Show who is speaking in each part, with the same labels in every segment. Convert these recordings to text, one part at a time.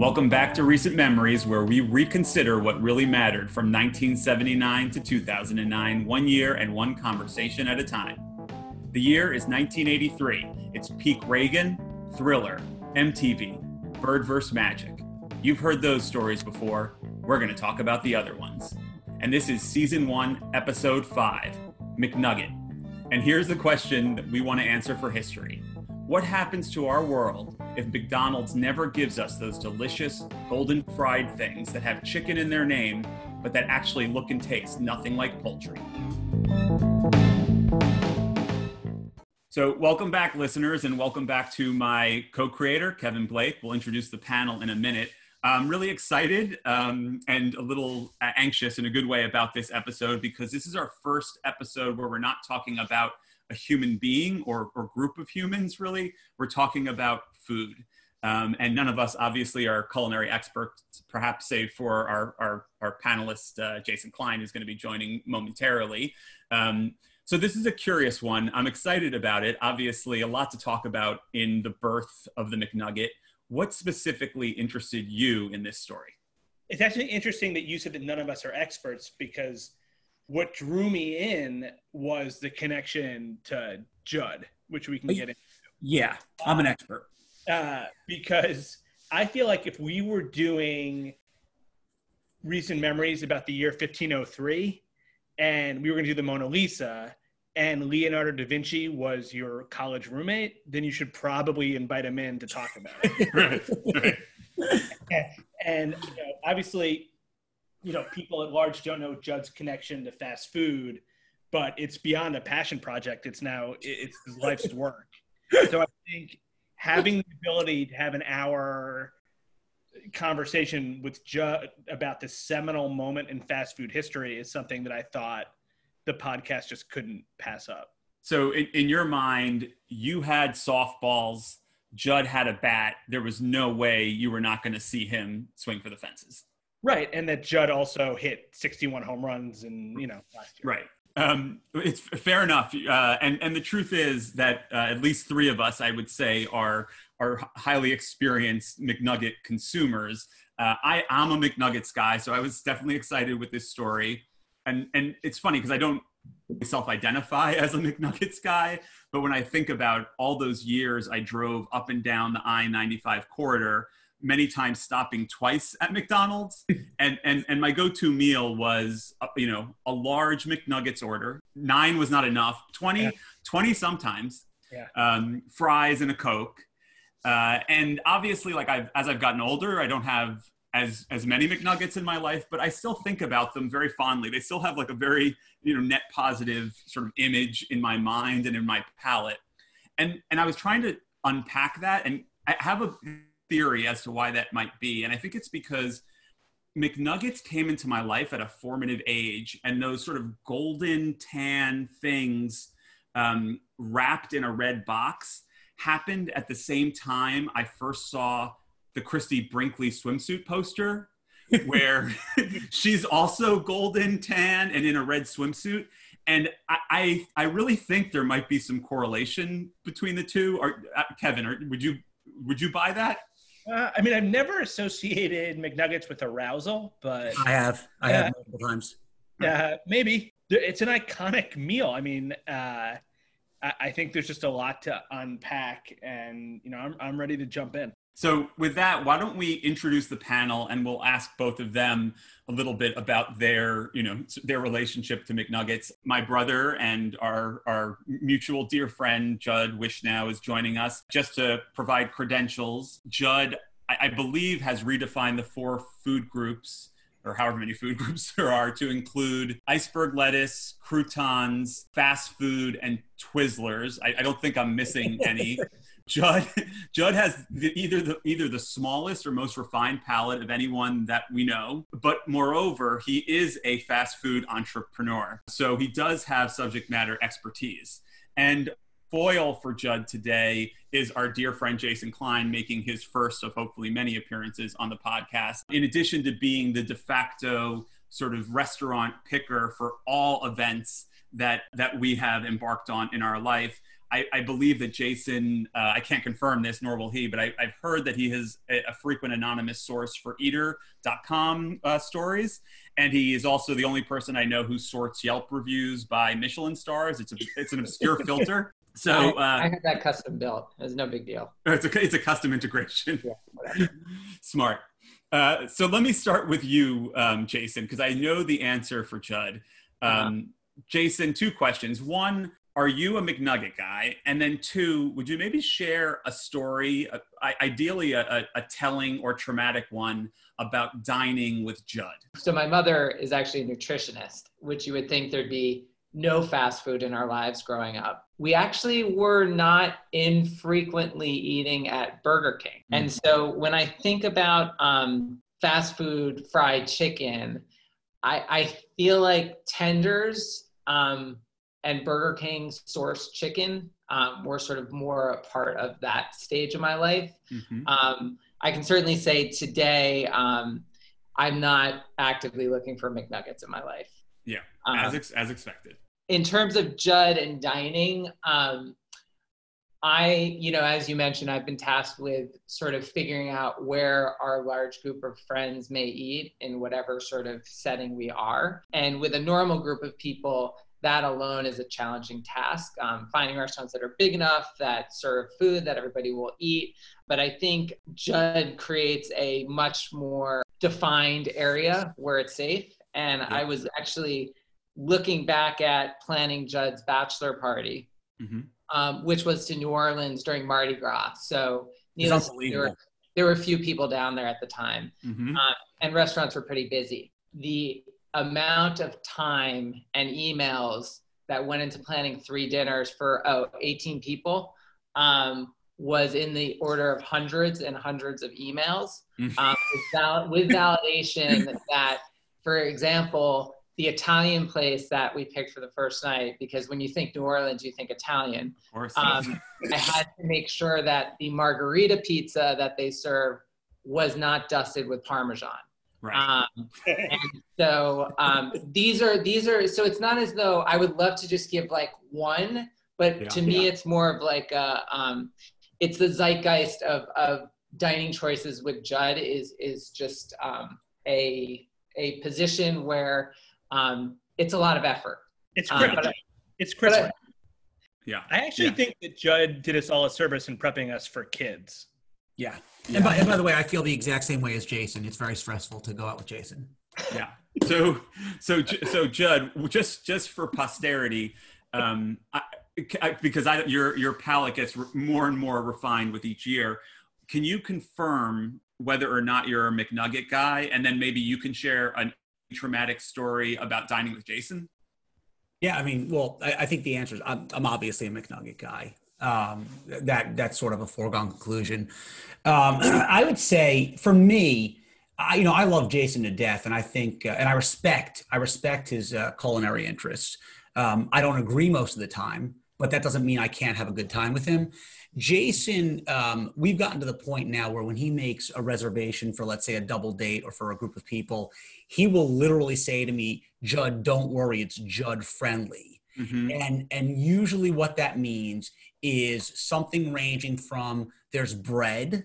Speaker 1: Welcome back to Recent Memories, where we reconsider what really mattered from 1979 to 2009, one year and one conversation at a time. The year is 1983. It's peak Reagan, Thriller, MTV, Bird vs. Magic. You've heard those stories before. We're going to talk about the other ones. And this is Season 1, Episode 5 McNugget. And here's the question that we want to answer for history What happens to our world if McDonald's never gives us those delicious golden fried things that have chicken in their name, but that actually look and taste nothing like poultry? So, welcome back, listeners, and welcome back to my co creator, Kevin Blake. We'll introduce the panel in a minute. I'm really excited um, and a little anxious in a good way about this episode because this is our first episode where we're not talking about a human being or, or group of humans, really. We're talking about food. Um, and none of us obviously are culinary experts, perhaps save for our, our, our panelist, uh, Jason Klein, who's going to be joining momentarily. Um, so this is a curious one. I'm excited about it. Obviously, a lot to talk about in the birth of the McNugget. What specifically interested you in this story?
Speaker 2: It's actually interesting that you said that none of us are experts because what drew me in was the connection to Judd, which we can get into.
Speaker 3: Yeah, I'm an expert
Speaker 2: uh, because I feel like if we were doing recent memories about the year 1503 and we were going to do the Mona Lisa and Leonardo da Vinci was your college roommate, then you should probably invite him in to talk about it. right. and, and you know, obviously, you know, people at large don't know Judd's connection to fast food, but it's beyond a passion project. It's now it's his life's work. So I think having the ability to have an hour conversation with Judd about this seminal moment in fast food history is something that I thought the podcast just couldn't pass up.
Speaker 1: So, in, in your mind, you had softballs, Judd had a bat. There was no way you were not going to see him swing for the fences.
Speaker 2: Right. And that Judd also hit 61 home runs and, you know, last
Speaker 1: year. Right. Um, it's fair enough, uh, and and the truth is that uh, at least three of us, I would say, are are highly experienced McNugget consumers. Uh, I am a McNuggets guy, so I was definitely excited with this story. And and it's funny because I don't self-identify as a McNuggets guy, but when I think about all those years I drove up and down the I-95 corridor, many times stopping twice at McDonald's. and, and, and my go-to meal was, uh, you know, a large McNuggets order. Nine was not enough. 20, yeah. 20 sometimes. Yeah. Um, fries and a Coke. Uh, and obviously, like I've, as I've gotten older, I don't have as as many McNuggets in my life, but I still think about them very fondly. They still have like a very you know net positive sort of image in my mind and in my palate. And and I was trying to unpack that, and I have a theory as to why that might be. And I think it's because McNuggets came into my life at a formative age, and those sort of golden tan things um, wrapped in a red box happened at the same time I first saw the Christie Brinkley swimsuit poster, where she's also golden tan and in a red swimsuit. And I, I, I, really think there might be some correlation between the two. Or uh, Kevin, or, would you would you buy that?
Speaker 2: Uh, I mean, I've never associated McNuggets with arousal, but
Speaker 3: I have. I have multiple times.
Speaker 2: Yeah, uh, maybe it's an iconic meal. I mean, uh, I, I think there's just a lot to unpack, and you know, I'm I'm ready to jump in.
Speaker 1: So, with that, why don't we introduce the panel and we'll ask both of them a little bit about their, you know, their relationship to McNuggets. My brother and our our mutual dear friend Judd Wishnow is joining us just to provide credentials. Judd, I, I believe, has redefined the four food groups or however many food groups there are to include iceberg lettuce, croutons, fast food, and Twizzlers. I, I don't think I'm missing any. Judd Judd has the, either the either the smallest or most refined palate of anyone that we know, but moreover, he is a fast food entrepreneur. So he does have subject matter expertise. And foil for Judd today is our dear friend Jason Klein making his first of hopefully many appearances on the podcast. In addition to being the de facto sort of restaurant picker for all events that that we have embarked on in our life I, I, believe that Jason, uh, I can't confirm this, nor will he, but I, have heard that he is a, a, frequent anonymous source for eater.com uh, stories. And he is also the only person I know who sorts Yelp reviews by Michelin stars. It's, a, it's an obscure filter. So
Speaker 4: I, uh, I, had that custom built. It's no big deal.
Speaker 1: It's a, it's a custom integration. Yeah, Smart. Uh, so let me start with you, um, Jason, because I know the answer for Judd. Uh-huh. Um, uh-huh. Jason, two questions. One, are you a McNugget guy? And then two, would you maybe share a story, uh, ideally a, a, a, telling or traumatic one about dining with Judd?
Speaker 4: So my mother is actually a nutritionist, which you would think there'd be no fast food in our lives growing up. We actually were not infrequently eating at Burger King. Mm-hmm. And so when I think about um, fast food fried chicken, I, I feel like tenders um, and Burger King sourced chicken um, were sort of more a part of that stage of my life. Mm-hmm. Um, I can certainly say today um, I'm not actively looking for McNuggets in my life.
Speaker 1: Yeah, as, um, ex- as expected.
Speaker 4: In terms of Judd and dining, um, I, you know, as you mentioned, I've been tasked with sort of figuring out where our large group of friends may eat in whatever sort of setting we are. And with a normal group of people, that alone is a challenging task. Um, finding restaurants that are big enough that serve food that everybody will eat. But I think Judd creates a much more defined area where it's safe. And yeah. I was actually looking back at planning Judd's bachelor party. Mm-hmm um, which was to New Orleans during Mardi Gras. So needless, there, were, there were a few people down there at the time, mm-hmm. uh, and restaurants were pretty busy. The amount of time and emails that went into planning three dinners for oh, 18 people um, was in the order of hundreds and hundreds of emails mm-hmm. um, with, val- with validation that, for example, the Italian place that we picked for the first night because when you think New Orleans, you think Italian. Um, I had to make sure that the margherita pizza that they serve was not dusted with Parmesan. Right. Um, and so um, these are these are so it's not as though I would love to just give like one, but yeah, to me yeah. it's more of like a, um, it's the zeitgeist of of dining choices with Judd is is just um, a a position where um, it's a lot of effort.
Speaker 2: It's critical. Um, it's critical. yeah. I actually yeah. think that Judd did us all a service in prepping us for kids.
Speaker 3: Yeah. yeah. And, by, and by the way, I feel the exact same way as Jason. It's very stressful to go out with Jason.
Speaker 1: Yeah. So, so, so Judd, just, just for posterity, um, I, I, because I, your, your palate gets more and more refined with each year. Can you confirm whether or not you're a McNugget guy? And then maybe you can share an traumatic story about dining with Jason?
Speaker 3: Yeah, I mean, well, I, I think the answer is I'm, I'm, obviously a McNugget guy. Um, that that's sort of a foregone conclusion. Um, I would say for me, I, you know, I love Jason to death, and I think, uh, and I respect, I respect his uh, culinary interests. Um, I don't agree most of the time, but that doesn't mean I can't have a good time with him. Jason, um, we've gotten to the point now where when he makes a reservation for, let's say, a double date or for a group of people, he will literally say to me, Judd, don't worry, it's Judd friendly. Mm-hmm. And and usually what that means is something ranging from there's bread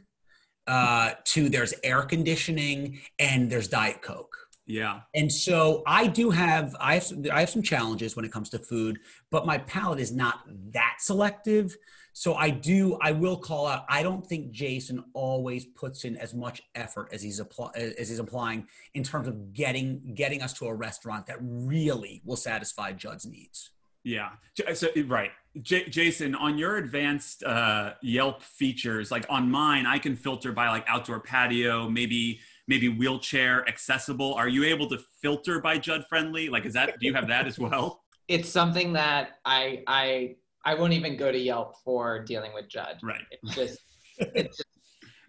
Speaker 3: uh, to there's air conditioning and there's Diet Coke.
Speaker 1: Yeah.
Speaker 3: And so I do have I have I have some challenges when it comes to food, but my palate is not that selective. So I do, I will call out. I don't think Jason always puts in as much effort as he's apply, as he's applying in terms of getting getting us to a restaurant that really will satisfy Judd's needs.
Speaker 1: Yeah. So right, J- Jason, on your advanced uh, Yelp features, like on mine, I can filter by like outdoor patio, maybe maybe wheelchair accessible. Are you able to filter by Judd friendly? Like, is that do you have that as well?
Speaker 4: It's something that I I I won't even go to Yelp for dealing with Judd.
Speaker 1: Right.
Speaker 4: It's just it's just,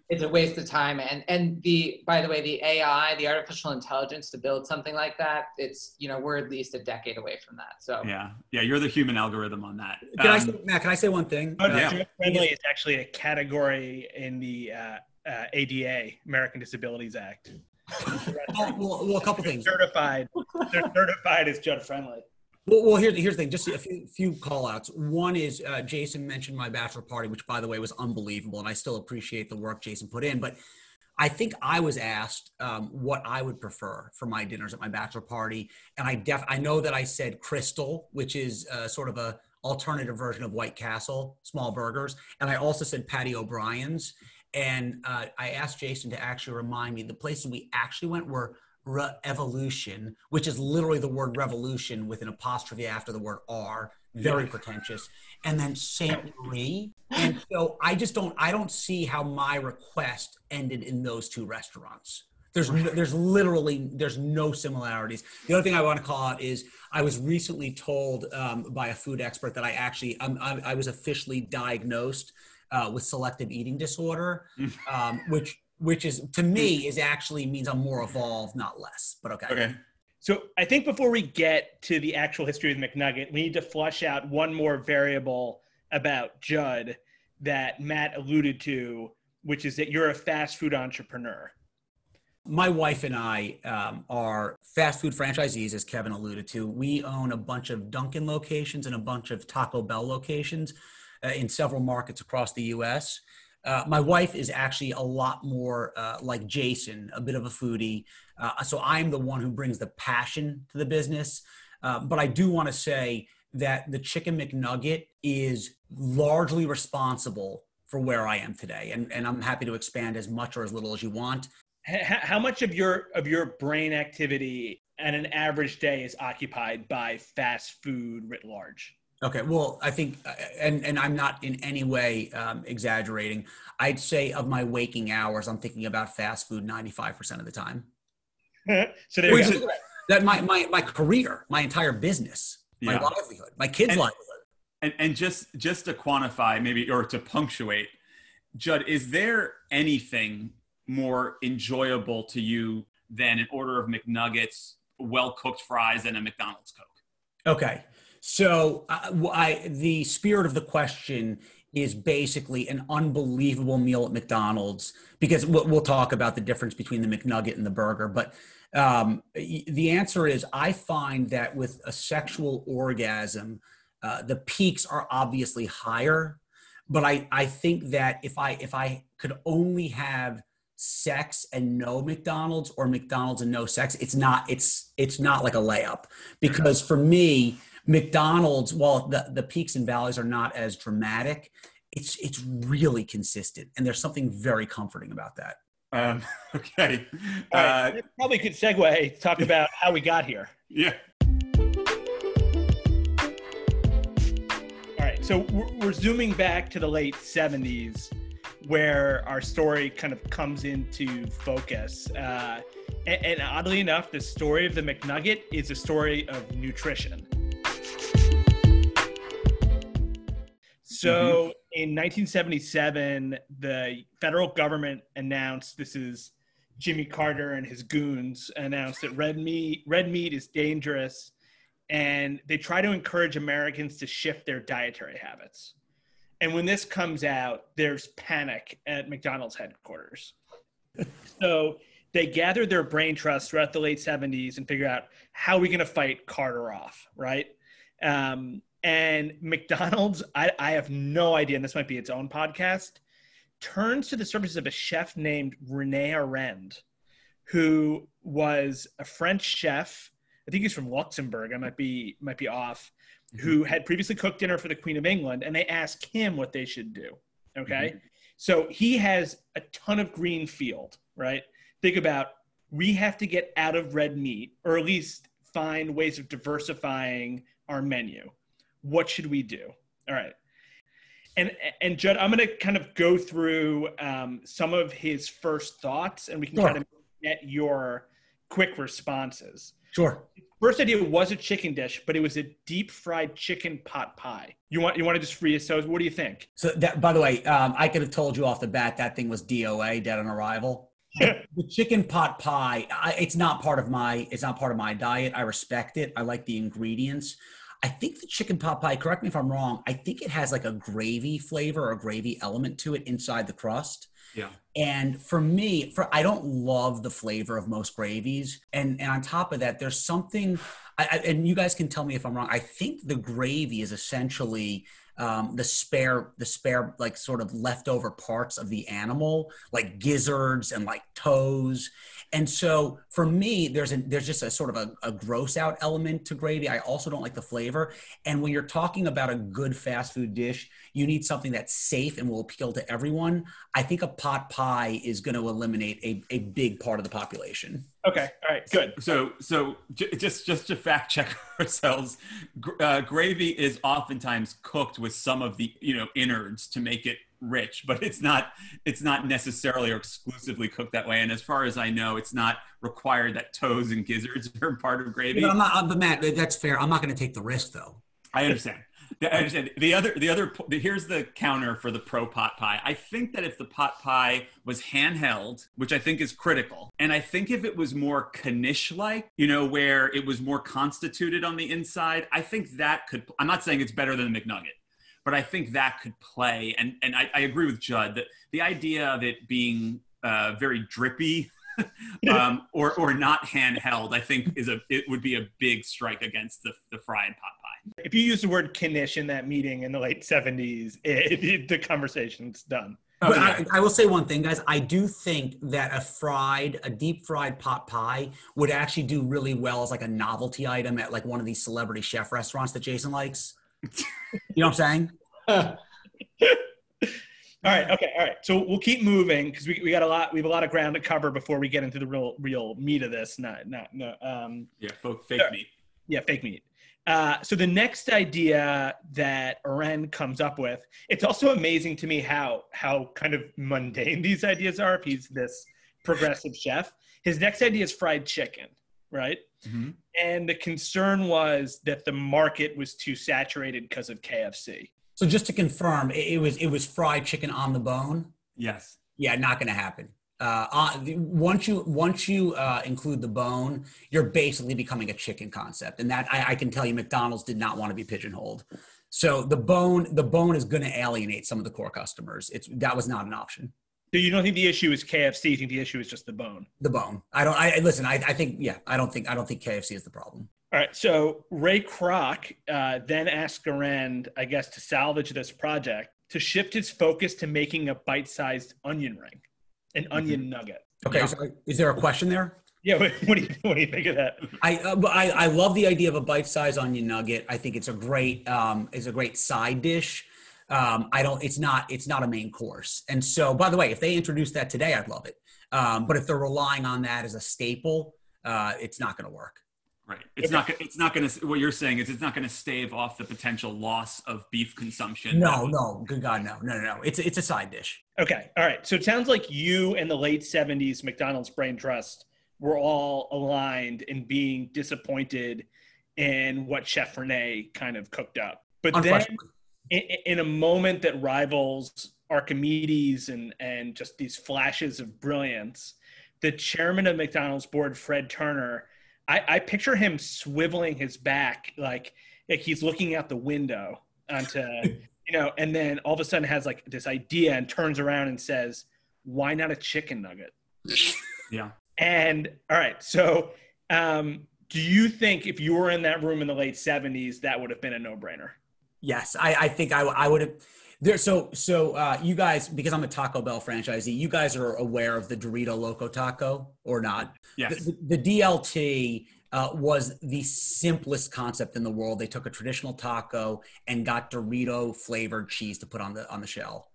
Speaker 4: it's a waste of time. And and the by the way, the AI, the artificial intelligence to build something like that, it's you know we're at least a decade away from that. So
Speaker 1: yeah, yeah, you're the human algorithm on that.
Speaker 3: Can um, I say, Matt? Can I say one thing?
Speaker 2: Oh, yeah. friendly is actually a category in the uh, uh, ADA, American Disabilities Act.
Speaker 3: well, well, well, a couple they're things.
Speaker 2: Certified. They're certified as Judd friendly.
Speaker 3: Well, well here, here's the thing. Just a few, few call outs. One is uh, Jason mentioned my bachelor party, which by the way was unbelievable, and I still appreciate the work Jason put in. But I think I was asked um, what I would prefer for my dinners at my bachelor party, and I def I know that I said Krystal, which is uh, sort of a alternative version of White Castle, small burgers, and I also said Patty O'Brien's. And uh, I asked Jason to actually remind me the places we actually went were R'evolution, which is literally the word revolution with an apostrophe after the word R. Very yeah. pretentious. And then Sainte Marie. And so I just don't I don't see how my request ended in those two restaurants. There's there's literally there's no similarities. The other thing I want to call out is I was recently told um, by a food expert that I actually um, I, I was officially diagnosed uh, with selective eating disorder, um, which which is to me is actually means I'm more evolved, not less. But okay.
Speaker 1: Okay.
Speaker 2: So I think before we get to the actual history of the McNugget, we need to flush out one more variable about Judd that Matt alluded to, which is that you're a fast food entrepreneur.
Speaker 3: My wife and I um, are fast food franchisees, as Kevin alluded to. We own a bunch of Dunkin' locations and a bunch of Taco Bell locations uh, in several markets across the U.S. Uh, my wife is actually a lot more uh, like Jason, a bit of a foodie. Uh, so I'm the one who brings the passion to the business. Uh, but I do want to say that the Chicken McNugget is largely responsible for where I am today. And, and I'm happy to expand as much or as little as you want.
Speaker 2: How much of your of your brain activity and an average day is occupied by fast food writ large?
Speaker 3: Okay, well, I think, uh, and and I'm not in any way um, exaggerating. I'd say of my waking hours, I'm thinking about fast food 95 percent of the time.
Speaker 2: so there go.
Speaker 3: That my my my career, my entire business, my yeah. livelihood, my kids' and, livelihood.
Speaker 1: And and just just to quantify, maybe or to punctuate, Judd, is there anything more enjoyable to you than an order of McNuggets, well cooked fries, and a McDonald's Coke?
Speaker 3: Okay. So, uh, I, the spirit of the question is basically an unbelievable meal at McDonald's because we'll, we'll talk about the difference between the McNugget and the burger. But um, the answer is I find that with a sexual orgasm, uh, the peaks are obviously higher. But I, I think that if I if I could only have sex and no McDonald's or McDonald's and no sex, it's not it's it's not like a layup because for me McDonald's, while the, the peaks and valleys are not as dramatic, it's it's really consistent, and there's something very comforting about that.
Speaker 1: Um, okay,
Speaker 2: uh, probably could segue to talk about how we got here.
Speaker 1: Yeah.
Speaker 2: All right, so we're, we're zooming back to the late '70s, where our story kind of comes into focus. Uh, and, and oddly enough, the story of the McNugget is a story of nutrition. So mm-hmm. in 1977, the federal government announced this is Jimmy Carter and his goons announced that red meat red meat is dangerous, and they try to encourage Americans to shift their dietary habits. And when this comes out, there's panic at McDonald's headquarters. so they gather their brain trust throughout the late 70s and figure out how are we going to fight Carter off, right? Um, and McDonald's, I, I have no idea, and this might be its own podcast, turns to the services of a chef named Rene Arend, who was a French chef. I think he's from Luxembourg. I might be might be off. Mm-hmm. Who had previously cooked dinner for the Queen of England, and they asked him what they should do. Okay, mm-hmm. so he has a ton of green field. Right. Think about we have to get out of red meat, or at least find ways of diversifying our menu what should we do? All right. And, and Judd, I'm going to kind of go through um, some of his first thoughts and we can sure. kind of get your quick responses.
Speaker 3: Sure.
Speaker 2: First idea was a chicken dish, but it was a deep fried chicken pot pie. You want you want to just free so what do you think?
Speaker 3: So that by the way, um, I could have told you off the bat that thing was DOA, dead on arrival. the chicken pot pie, I, it's not part of my it's not part of my diet. I respect it. I like the ingredients. I think the chicken pot pie, correct me if I'm wrong, I think it has like a gravy flavor or gravy element to it inside the crust.
Speaker 1: Yeah.
Speaker 3: And for me, for I don't love the flavor of most gravies. And and on top of that, there's something I, I, and you guys can tell me if I'm wrong. I think the gravy is essentially um, the spare the spare like sort of leftover parts of the animal like gizzards and like toes and so for me there's a there's just a sort of a, a gross out element to gravy i also don't like the flavor and when you're talking about a good fast food dish you need something that's safe and will appeal to everyone i think a pot pie is going to eliminate a, a big part of the population
Speaker 2: Okay. All right. Good.
Speaker 1: So, so j- just just to fact check ourselves, gr- uh, gravy is oftentimes cooked with some of the you know innards to make it rich, but it's not it's not necessarily or exclusively cooked that way. And as far as I know, it's not required that toes and gizzards are part of gravy.
Speaker 3: but i'm not uh, but matt that's fair i'm not going to take the risk though
Speaker 1: I understand. I understand. The other, the other, the, here's the counter for the pro pot pie. I think that if the pot pie was handheld, which I think is critical, and I think if it was more knish like, you know, where it was more constituted on the inside, I think that could. I'm not saying it's better than the McNugget, but I think that could play. And and I, I agree with Judd that the idea of it being uh, very drippy. um, or or not handheld, I think is a it would be a big strike against the the fried pot pie.
Speaker 2: If you use the word knish in that meeting in the late 70s, it, it, the conversation's done.
Speaker 1: Oh,
Speaker 3: but
Speaker 1: yeah.
Speaker 3: I, I will say one thing, guys. I do think that a fried, a deep fried pot pie would actually do really well as like a novelty item at like one of these celebrity chef restaurants that Jason likes. You know what I'm saying?
Speaker 2: All right. Okay. All right. So we'll keep moving because we, we got a lot. We have a lot of ground to cover before we get into the real real meat of this. Not not no. Um,
Speaker 1: Yeah, fake, fake
Speaker 2: Sure.
Speaker 1: meat.
Speaker 2: yeah, fake meat. Uh, so the next idea that Arend comes up with, it's also amazing to me how how kind of mundane these ideas are. If he's this progressive chef, his next idea is fried chicken, right?
Speaker 1: Mhm.
Speaker 2: And the concern was that the market was too saturated because of KFC.
Speaker 3: So just to confirm, it, it was it was fried chicken on the bone.
Speaker 1: Yes.
Speaker 3: Yeah, not going to happen. Uh, uh, once you once you uh, include the bone, you're basically becoming a chicken concept, and that I, I can tell you, McDonald's did not want to be pigeonholed. So the bone the bone is going to alienate some of the core customers. It's that was not an option.
Speaker 2: So you don't think the issue is KFC? You think the issue is just the bone?
Speaker 3: The bone. I don't. I listen. I, I think yeah. I don't think I don't think KFC is the problem.
Speaker 2: All right. So Ray Kroc uh, then asked Garand, I guess, to salvage this project to shift his focus to making a bite-sized onion ring, an onion nugget.
Speaker 3: Okay.
Speaker 1: Yeah.
Speaker 3: So is there a question there?
Speaker 2: Yeah. What, what do you What do you think of that?
Speaker 3: I, uh, I I love the idea of a bite-sized onion nugget. I think it's a great um, it's a great side dish. Um, I don't. It's not. It's not a main course. And so, by the way, if they introduce that today, I'd love it. Um, but if they're relying on that as a staple, uh, it's not going to work.
Speaker 1: Right. It's not. go- It's not going to. What you're saying is, it's not going to stave off the potential loss of beef consumption.
Speaker 3: No, no, good God, no, no, no, no. It's it's a side dish.
Speaker 2: Okay. All right. So it sounds like you and the late '70s McDonald's Brain Trust were all aligned in being disappointed in what Chef Rene kind of cooked up. But then
Speaker 3: Unquestionably.
Speaker 2: In, in a moment that rivals Archimedes and and just these flashes of brilliance, the chairman of McDonald's board, Fred Turner, I, I picture him swiveling his back like like he's looking out the window onto you know, and then all of a sudden has like this idea and turns around and says, "Why not a chicken nugget?"
Speaker 1: Yeah.
Speaker 2: And all right, so um, do you think if you were in that room in the late '70s, that would have been a no-brainer?
Speaker 3: Yes, I, I think I, I would have. There, so so uh, you guys, because I'm a Taco Bell franchisee, you guys are aware of the Dorito Loco Taco or not?
Speaker 1: Yes.
Speaker 3: The, the DLT uh, was the simplest concept in the world. They took a traditional taco and got Dorito flavored cheese to put on the on the shell.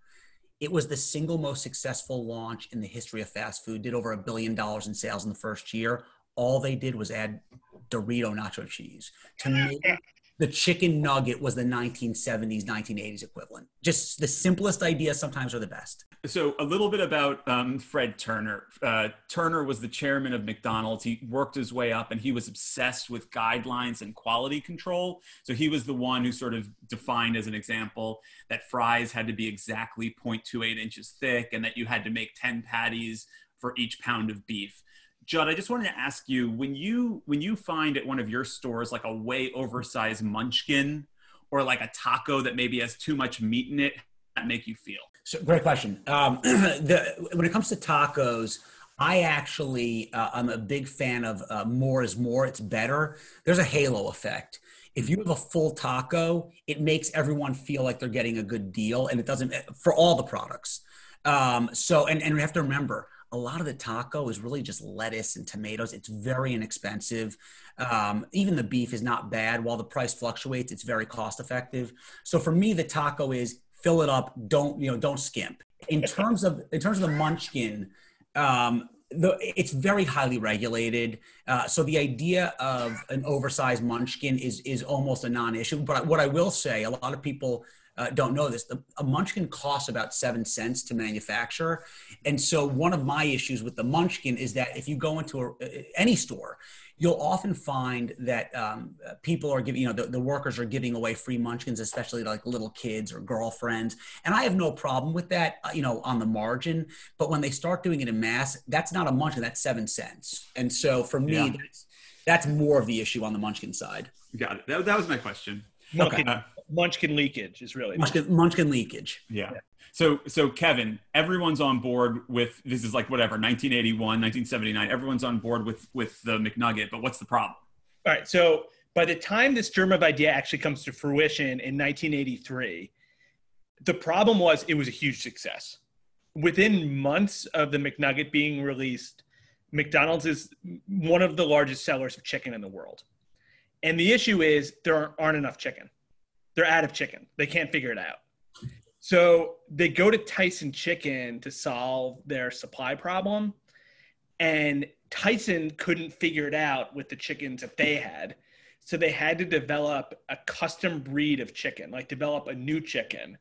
Speaker 3: It was the single most successful launch in the history of fast food. Did over a billion dollars in sales in the first year. All they did was add Dorito nacho cheese to make the chicken nugget was the 1970s 1980s equivalent just the simplest ideas sometimes are the best
Speaker 1: So a little bit about um, Fred Turner. Uh, Turner was the chairman of McDonald's. He worked his way up, and he was obsessed with guidelines and quality control. So he was the one who sort of defined as an example that fries had to be exactly 0.28 inches thick, and that you had to make 10 patties for each pound of beef. Judd, I just wanted to ask you when you when you find at one of your stores like a way oversized munchkin or like a taco that maybe has too much meat in it, that make you feel?
Speaker 3: So, great question. Um, the, when it comes to tacos, I actually uh, I'm a big fan of uh, more is more. It's better. There's a halo effect. If you have a full taco, it makes everyone feel like they're getting a good deal, and it doesn't for all the products. Um, so, and and we have to remember a lot of the taco is really just lettuce and tomatoes. It's very inexpensive. Um, even the beef is not bad. While the price fluctuates, it's very cost effective. So for me, the taco is fill it up. Don't you know? Don't skimp. In terms of in terms of the munchkin, um, the, it's very highly regulated. Uh, so the idea of an oversized munchkin is is almost a non-issue. But what I will say, a lot of people uh, don't know this. The, a munchkin costs about seven cents to manufacture. And so one of my issues with the munchkin is that if you go into a, any store, you'll often find that um, people are giving, you know, the, the, workers are giving away free munchkins, especially like little kids or girlfriends. And I have no problem with that, uh, you know, on the margin. But when they start doing it in mass, that's not a munchkin, that's seven cents. And so for me, yeah. that's, that's more of the issue on the munchkin side.
Speaker 1: Got it. That, that was my question.
Speaker 2: Munchkin, okay. Munchkin leakage is really
Speaker 3: munchkin, munchkin leakage.
Speaker 1: Yeah. yeah. So, so Kevin, everyone's on board with this is like whatever 1981, 1979. Everyone's on board with with the McNugget, but what's the problem?
Speaker 2: All right. So, by the time this germ of idea actually comes to fruition in 1983, the problem was it was a huge success. Within months of the McNugget being released, McDonald's is one of the largest sellers of chicken in the world. And the issue is there aren't enough chicken. They're out of chicken. They can't figure it out. So they go to Tyson Chicken to solve their supply problem. And Tyson couldn't figure it out with the chickens that they had. So they had to develop a custom breed of chicken, like develop a new chicken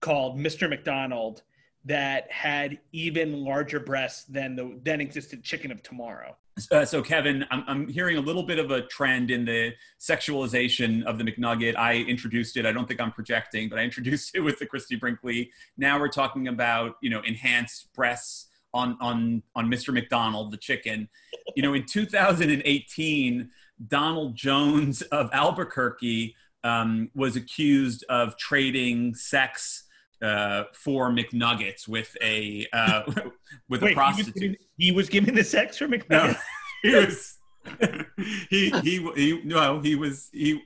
Speaker 2: called Mr. McDonald that had even larger breasts than the then existed chicken of tomorrow.
Speaker 1: Uh, so, Kevin, I'm, I'm hearing a little bit of a trend in the sexualization of the McNugget. I introduced it. I don't think I'm projecting, but I introduced it with the Christie Brinkley. Now we're talking about you know enhanced breasts on on on Mr. McDonald, the chicken. You know, in 2018, Donald Jones of Albuquerque um, was accused of trading sex uh, for McNuggets with a uh, with Wait, a prostitute.
Speaker 2: He was, giving, he was giving the sex for McNuggets.
Speaker 1: No, he was. he, he he no he was he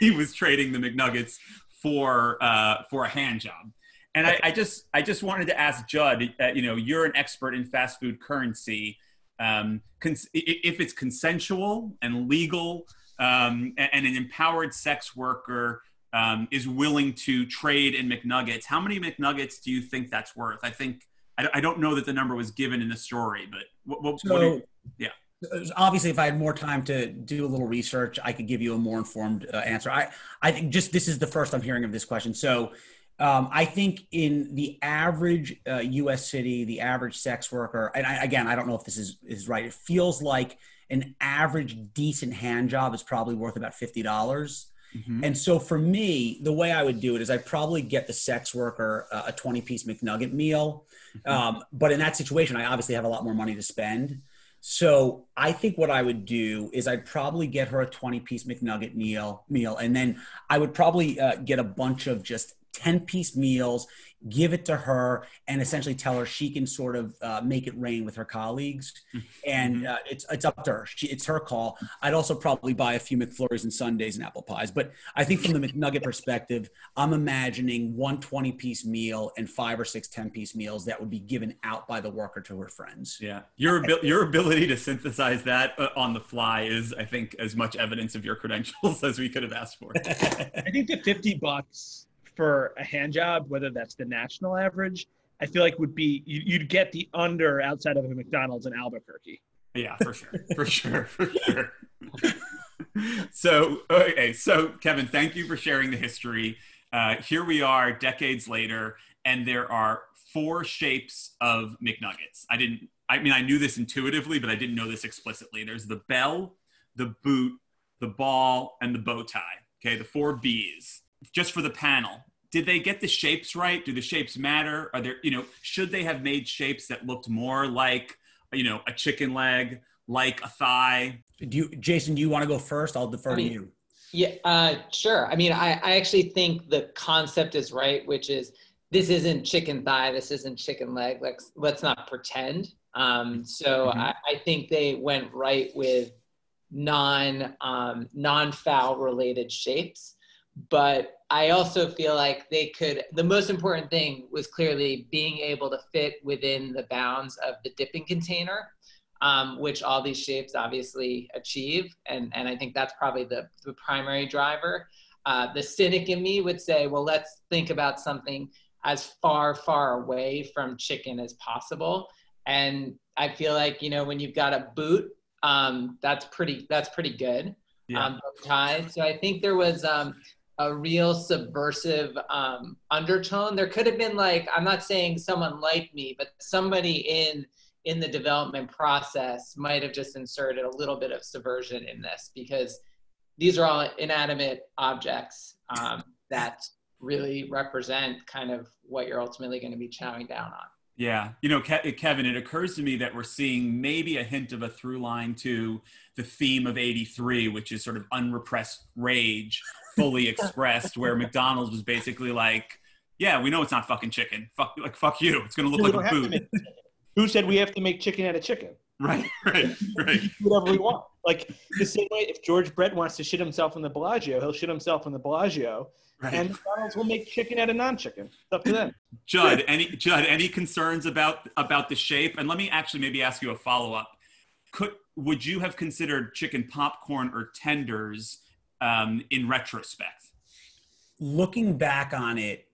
Speaker 1: he was trading the McNuggets for uh, for a hand job. And I, I just I just wanted to ask Judd, uh, you know, you're an expert in fast food currency. Um, cons- if it's consensual and legal, um, and, and an empowered sex worker um, is willing to trade in McNuggets. How many McNuggets do you think that's worth? I think I, I don't know that the number was given in the story, but what, what, so, what you, yeah.
Speaker 3: Obviously, if I had more time to do a little research, I could give you a more informed uh, answer. I, I think just this is the first I'm hearing of this question. So, um, I think in the average uh, U.S. city, the average sex worker, and I, again, I don't know if this is is right. It feels like an average decent hand job is probably worth about fifty dollars. Mm-hmm. And so for me, the way I would do it is I'd probably get the sex worker uh, a 20 piece McNugget meal. Mm-hmm. Um, but in that situation, I obviously have a lot more money to spend. So I think what I would do is I'd probably get her a 20 piece McNugget meal meal. And then I would probably uh, get a bunch of just 10 piece meals give it to her and essentially tell her she can sort of uh, make it rain with her colleagues. Mm-hmm. and uh, it's it's up to her. She, it's her call. I'd also probably buy a few mcflurries and sundaes and apple pies. But i think from the mcnugget perspective i'm imagining one 20 piece meal and five or six 10 piece meals that would be given out by the worker to her friends.
Speaker 1: Yeah. Your your ability to synthesize that uh, on the fly is i think as much evidence of your credentials as we could have asked for.
Speaker 2: I think the 50 bucks for a hand job, whether that's the national average, I feel like would be you'd get the under outside of a McDonald's in Albuquerque.
Speaker 1: Yeah, for sure, for sure, for sure. so okay, so Kevin, thank you for sharing the history. Uh, here we are, decades later, and there are four shapes of McNuggets. I didn't. I mean, I knew this intuitively, but I didn't know this explicitly. There's the bell, the boot, the ball, and the bow tie. Okay, the four B's. Just for the panel, did they get the shapes right? Do the shapes matter? Are there, you know, should they have made shapes that looked more like, you know, a chicken leg like a thigh.
Speaker 3: Do you, Jason? Do you want to go first? I'll defer
Speaker 4: I mean,
Speaker 3: to you.
Speaker 4: Yeah, uh, sure. I mean, I, I actually think the concept is right, which is this isn't chicken thigh, this isn't chicken leg. Let's let's not pretend. Um, so
Speaker 3: Mhm.
Speaker 4: I, I think they went right with non um, non fowl related shapes. But I also feel like they could. The most important thing was clearly being able to fit within the bounds of the dipping container um, which all these shapes obviously achieve. And, and I think that's probably the, the primary driver. Uh, the cynic in me would say, well, let's think about something as far, far away from chicken as possible. And I feel like, you know, when you've got a boot, um, that's pretty, that's pretty good.
Speaker 1: Yeah.
Speaker 4: Um. So I think there was um, a real subversive um, undertone. There could have been like, I'm not saying someone like me, but somebody in in the development process might have just inserted a little bit of subversion in this because these are all inanimate objects um, that really represent kind of what you're ultimately going to be chowing down on.
Speaker 1: Yeah. You know, Ke- Kevin, it occurs to me that we're seeing maybe a hint of a through line to the theme of 83, which is sort of unrepressed rage fully expressed, where McDonald's was basically like, yeah, we know it's not fucking chicken. Fuck, like, fuck you. It's going to look
Speaker 2: don't
Speaker 1: like a
Speaker 2: have to
Speaker 1: boot.
Speaker 2: Who said we have to make chicken out of chicken?
Speaker 1: Right, right, right.
Speaker 2: Whatever we want. Like the same way, if George Brett wants to shit himself in the Bellagio, he'll shit himself in the Bellagio,
Speaker 1: right.
Speaker 2: and McDonald's will make chicken out of non-chicken. It's up to them.
Speaker 1: Judd, any Judd, any concerns about about the shape? And let me actually maybe ask you a follow up. Could would you have considered chicken popcorn or tenders um, in retrospect?
Speaker 3: looking back on it,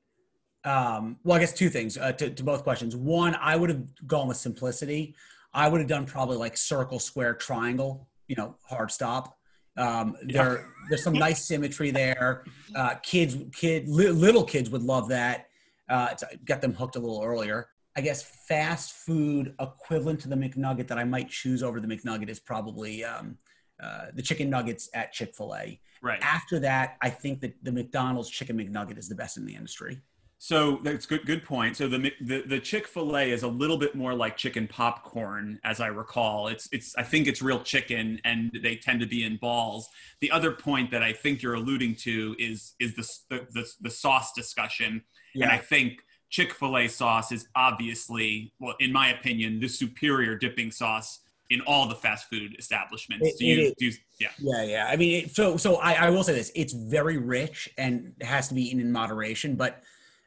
Speaker 3: um, well, I guess two things uh, to, to both questions. One, I would have gone with simplicity. I would have done probably like circle, square, triangle, you know, hard stop. Um, there, there's some nice symmetry there. Uh, kids, kid, li- little kids would love that. Uh, it's, got them hooked a little earlier. I guess fast food equivalent to the McNugget that I might choose over the McNugget is probably um, uh, the chicken nuggets at Chick Fil A.
Speaker 1: Right.
Speaker 3: After that, I think that the McDonald's chicken McNugget is the best in the industry.
Speaker 1: So that's good. Good point. So the the, the Chick Fil A is a little bit more like chicken popcorn, as I recall. It's it's I think it's real chicken, and they tend to be in balls. The other point that I think you're alluding to is is the the, the, the sauce discussion, and I think Chick Fil A sauce is obviously, well, in my opinion, the superior dipping sauce in all the fast food establishments.
Speaker 3: It-
Speaker 1: do you?
Speaker 3: it is.
Speaker 1: do you, yeah.
Speaker 3: Yeah, yeah. I mean, it, so so I, I will say this: it's very rich and it has to be eaten in moderation. But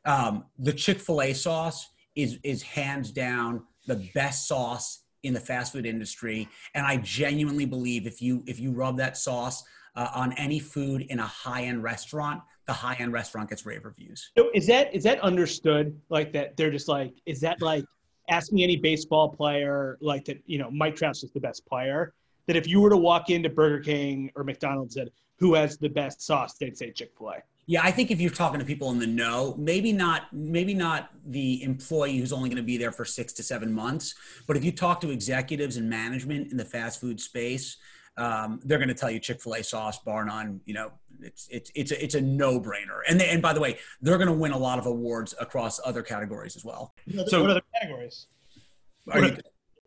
Speaker 3: um, the Chick Fil A sauce is is hands down the best sauce in the fast food industry, and I genuinely believe if you if you rub that sauce uh, on any food in a high end restaurant, the high end restaurant gets rave reviews.
Speaker 2: So is that is that understood? Like that they're just like, is that like ask me any baseball player like that, you know, Mike Trout's just the best player. That if you were to walk into Burger King or McDonald's and said, who has the best sauce, they'd say Chick-fil-A.
Speaker 3: Yeah, I think if you're talking to people in the know, maybe not maybe not the employee who's only going to be there for 6 to 7 months, but if you talk to executives and management in the fast food space, um, they're going to tell you Chick-fil-A sauce bar none, you know, it's it's it's a, it's a no-brainer. And they, and by the way, they're going to win a lot of awards across other categories as well.
Speaker 1: So-
Speaker 2: what other categories?
Speaker 3: Are you,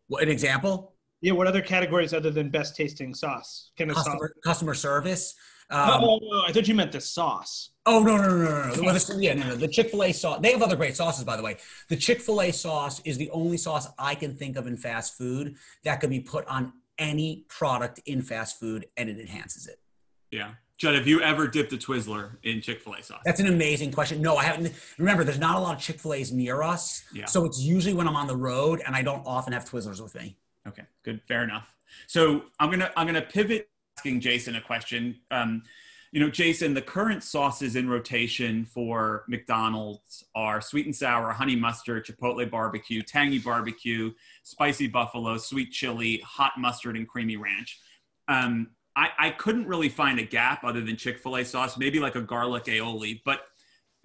Speaker 3: what, an example?
Speaker 2: Yeah, what other categories other than best tasting sauce? Can a sauce?
Speaker 3: Customer, customer service.
Speaker 2: Oh,
Speaker 3: Um,
Speaker 2: oh, oh, I thought you meant the sauce.
Speaker 3: Oh no no no no no! Well, this, yeah, no no. The Chick Fil A sauce. They have other great sauces, by the way. The Chick Fil A sauce is the only sauce I can think of in fast food that could be put on any product in fast food, and it enhances it.
Speaker 1: Yeah. Judd, have you ever dipped a Twizzler in Chick Fil A sauce?
Speaker 3: That's an amazing question. No, I haven't. Remember, there's not a lot of Chick Fil A's near us,
Speaker 1: Yeah.
Speaker 3: so it's usually when I'm on the road, and I don't often have Twizzlers with me.
Speaker 1: Okay, good, fair enough. So I'm gonna I'm gonna pivot asking Jason a question. Um, you know, Jason, the current sauces in rotation for McDonald's are sweet and sour, honey mustard, chipotle barbecue, tangy barbecue, spicy buffalo, sweet chili, hot mustard, and creamy ranch. Um, I, I couldn't really find a gap other than Chick Fil A sauce, maybe like a garlic aioli, but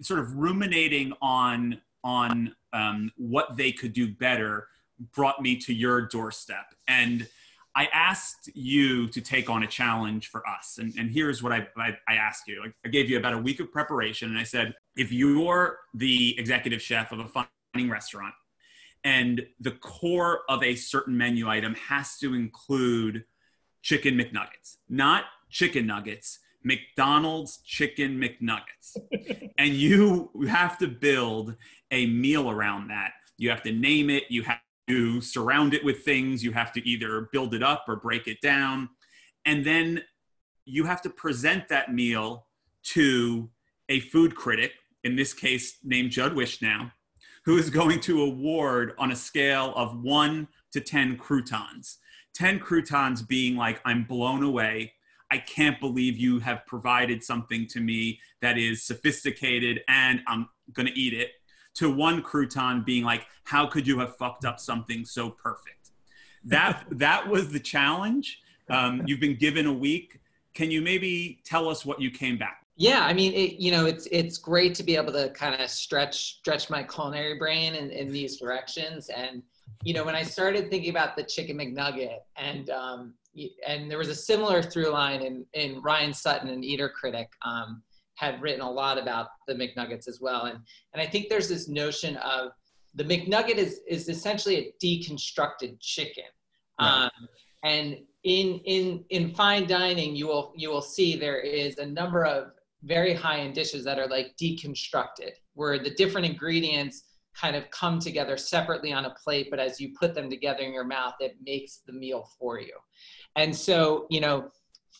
Speaker 1: sort of ruminating on on um, what they could do better brought me to your doorstep and i asked you to take on a challenge for us and, and here's what I, I, I asked you I gave you about a week of preparation and i said if you're the executive chef of a fine dining restaurant and the core of a certain menu item has to include chicken McNuggets, not chicken nuggets, McDonald's chicken McNuggets. and you have to build a meal around that. You have to name it, you have to surround it with things, you have to either build it up or break it down. And then you have to present that meal to a food critic, in this case named Judd Wishnow, who is going to award on a scale of one to 10 croutons. 10 croutons being like, I'm blown away. I can't believe you have provided something to me that is sophisticated and I'm going to eat it. To one crouton being like, how could you have fucked up something so perfect? That, that was the challenge. Um, you've been given a week. Can you maybe tell us what you came back
Speaker 4: yeah, I mean, it, you know, it's it's great to be able to kind of stretch stretch my culinary brain in, in these directions. And you know, when I started thinking about the chicken McNugget, and um, and there was a similar through line in in Ryan Sutton, an eater critic, um, had written a lot about the McNuggets as well. And and I think there's this notion of the McNugget is is essentially a deconstructed chicken. Right. Um, and in in in fine dining, you will you will see there is a number of very high end dishes that are like deconstructed, where the different ingredients kind of come together separately on a plate, but as you put them together in your mouth, it makes the meal for you. And so, you know,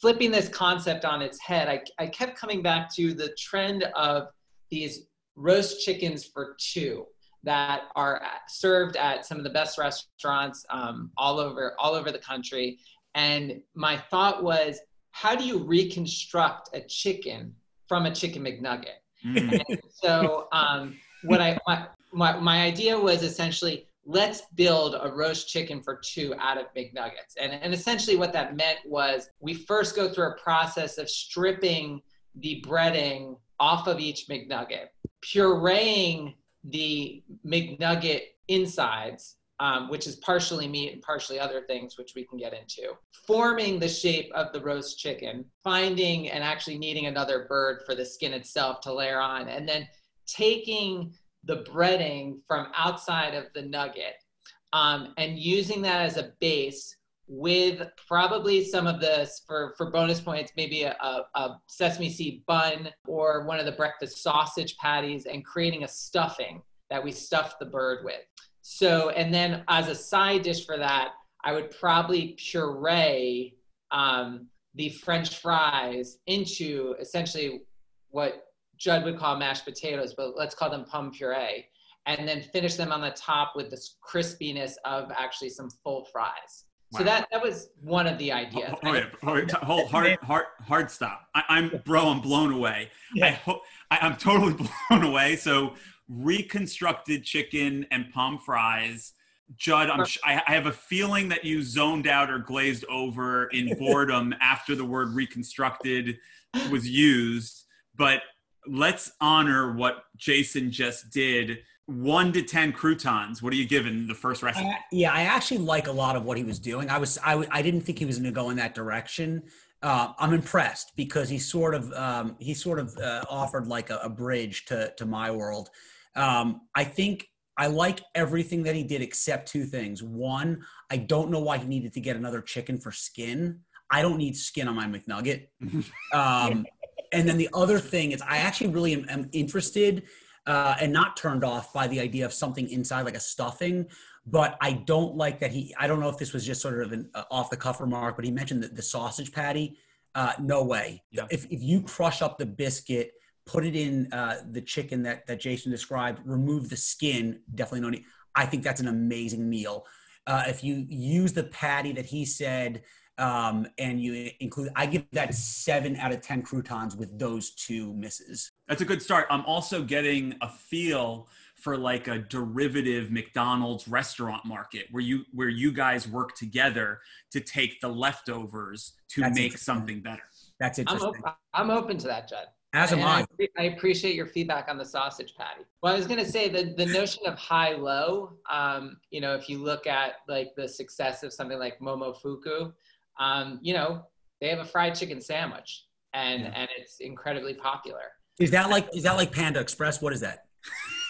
Speaker 4: flipping this concept on its head, I, I kept coming back to the trend of these roast chickens for two that are served at some of the best restaurants um, all over all over the country. And my thought was, how do you reconstruct a chicken from a chicken McNugget. Mm. so um, what I my, my, my idea was essentially let's build a roast chicken for two out of McNuggets. And, and essentially what that meant was we first go through a process of stripping the breading off of each McNugget, pureeing the McNugget insides um, which is partially meat and partially other things, which we can get into. Forming the shape of the roast chicken, finding and actually needing another bird for the skin itself to layer on, and then taking the breading from outside of the nugget um, and using that as a base with probably some of this for, for bonus points, maybe a, a, sesame seed bun or one of the breakfast sausage patties and creating a stuffing that we stuff the bird with. So, and then as a side dish for that, I would probably puree um, the French fries into essentially what Judd would call mashed potatoes, but let's call them pomme puree, and then finish them on the top with this crispiness of actually some full fries. Wow. So that that was one of the ideas.
Speaker 1: Oh, oh, yeah. oh, hold, hard, hard, hard stop. I, am bro. I'm blown away. Yeah. I hope I, I'm totally blown away. So reconstructed chicken and pomme fries. Judd, I'm, I have a feeling that you zoned out or glazed over in boredom after the word reconstructed was used. But let's honor what Jason just did. One to ten croutons. What are you giving the first recipe?
Speaker 3: yeah, I actually like a lot of what he was doing. I was I, I didn't think he was going to go in that direction. Uh, I'm impressed because he sort of um, he sort of uh, offered like a, a, bridge to to my world. Um, I think I like everything that he did except two things. One, I don't know why he needed to get another chicken for skin. I don't need skin on my McNugget. Um, and then the other thing is, I actually really am, am interested uh, and not turned off by the idea of something inside, like a stuffing. But I don't like that he. I don't know if this was just sort of an uh, off the cuff remark, but he mentioned the, the sausage patty. Uh, no way. Yeah. If if you crush up the biscuit put it in uh, the chicken that that Jason described, remove the skin, definitely no need. I think that's an amazing meal. Uh, if you use the patty that he said, um, and you include, I give that seven out of ten croutons with those two misses.
Speaker 1: That's a good start. I'm also getting a feel for like a derivative McDonald's restaurant market where you where you guys work together to take the leftovers to That's make something better.
Speaker 3: That's interesting.
Speaker 4: I'm, op- I'm open to that, Judd.
Speaker 3: As am I.
Speaker 4: I. I appreciate your feedback on the sausage patty. Well, I was going to say the, the notion of high low, um, you know, if you look at like the success of something like Momofuku, um, you know, they have a fried chicken sandwich and, yeah. and it's incredibly popular.
Speaker 3: Is that like, is that like Panda Express? What is that?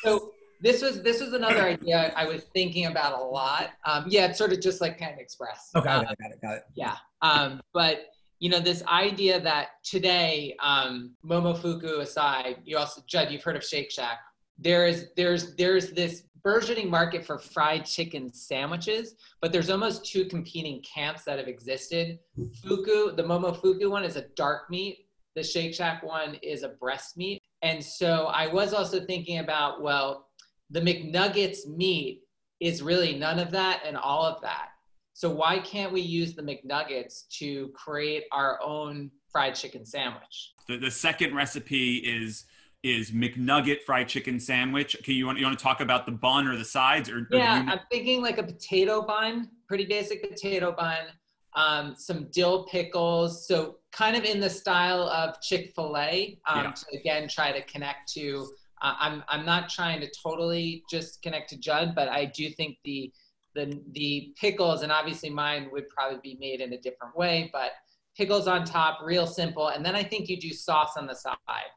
Speaker 4: So this was this was another idea I was thinking about a lot. Um, yeah, it's sort of just like Panda Express.
Speaker 3: Okay,
Speaker 4: Uh,
Speaker 3: got it, got it.
Speaker 4: yeah. Um, but you know, this idea that today, um, Momofuku aside, you also Judd, you've heard of Shake Shack. There is there's there's this burgeoning market for fried chicken sandwiches, but there's almost two competing camps that have existed. Fuku, the Momofuku one is a dark meat. The Shake Shack one is a breast meat. And so I was also thinking about, well, the McNuggets meat is really none of that and all of that. So why can't we use the McNuggets to create our own fried chicken sandwich?
Speaker 1: The, the second recipe is is McNugget fried chicken sandwich. Can you want you want to talk about the bun or the sides or,
Speaker 4: Yeah, I'm thinking like a potato bun, pretty basic potato bun, um, some dill pickles. So kind of in the style of Chick Fil A. Um,
Speaker 1: Yeah.
Speaker 4: To again try to connect to. Uh, I'm I'm not trying to totally just connect to Judd, but I do think the the the pickles and obviously mine would probably be made in a different way, but pickles on top, real simple, and then I think you do sauce on the side.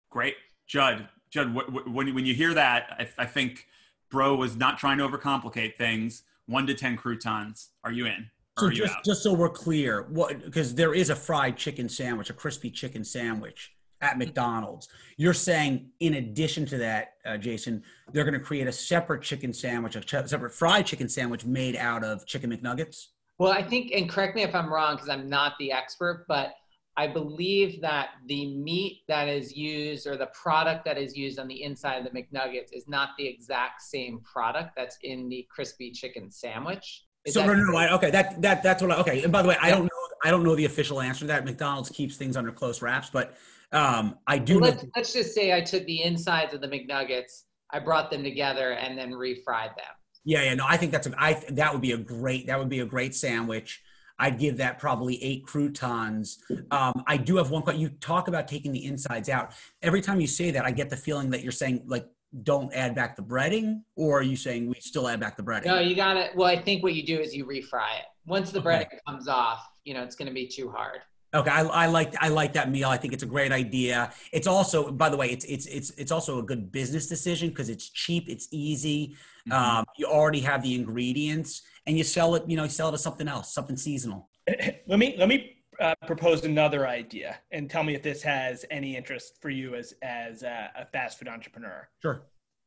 Speaker 1: Great, Judd. Judd, wh- wh- when when you hear that, I, I think Bro was not trying to overcomplicate things. One to ten croutons. Are you in?
Speaker 3: So just just so we're clear, what because there is a fried chicken sandwich, a crispy chicken sandwich at. McDonald's. You're saying in addition to that, uh, Jason, they're going to create a separate chicken sandwich, a ch- separate fried chicken sandwich made out of chicken McNuggets.
Speaker 4: Well, I think, and correct me if I'm wrong because I'm not the expert, but I believe that the meat that is used or the product that is used on the inside of the McNuggets is not the exact same product that's in the crispy chicken sandwich. Is
Speaker 3: so
Speaker 4: that
Speaker 3: no, no, no, I, okay, that that that's what. I, okay, and by the way, I
Speaker 4: Yeah.
Speaker 3: don't know, I don't know the official answer to that. McDonald's keeps things under close wraps, but um, I do
Speaker 4: Well, let's, let's just say I took the insides of the McNuggets, I brought them together, and then refried them.
Speaker 3: Yeah, yeah, no, I think that's a, I that would be a great that would be a great sandwich. I'd give that probably eight croutons. Um, I do have one question. You talk about taking the insides out. Every time you say that, I get the feeling that you're saying like don't add back the breading, or are you saying we still add back the breading?
Speaker 4: No, you got it. Well, I think what you do is you refry it. Once the
Speaker 3: Okay.
Speaker 4: bread comes off, you know, it's going to be too hard.
Speaker 3: Okay, I, I like I like that meal. I think it's a great idea. It's also, by the way, it's it's it's it's also a good business decision because it's cheap, it's easy.
Speaker 1: Mhm.
Speaker 3: Um, you already have the ingredients, and you sell it. You know, you sell it as something else, something seasonal.
Speaker 2: let me let me uh, propose another idea and tell me if this has any interest for you as as a, a fast food entrepreneur.
Speaker 3: Sure.